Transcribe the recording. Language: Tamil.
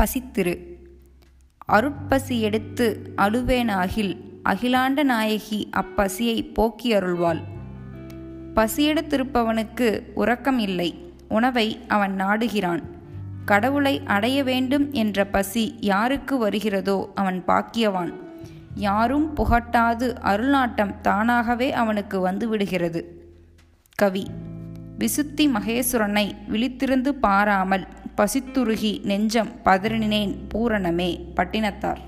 பசித்திரு. அருட்பசி எடுத்து அழுவேனாகில் அகிலாண்ட நாயகி அப்பசியை போக்கி அருள்வாள் பசியெடுத்திருப்பவனுக்கு உறக்கம் இல்லை உணவை அவன் நாடுகிறான். கடவுளை அடைய வேண்டும் என்ற பசி யாருக்கு வருகிறதோ அவன் பாக்கியவான். யாரும் புகட்டாது அருள்நாட்டம் தானாகவே அவனுக்கு வந்துவிடுகிறது. கவி. விசுத்தி மகேசுரனை விழித்திருந்து பாராமல் பசித்துருகி நெஞ்சம் பதறினேன் பூரணமே பட்டினத்தார்.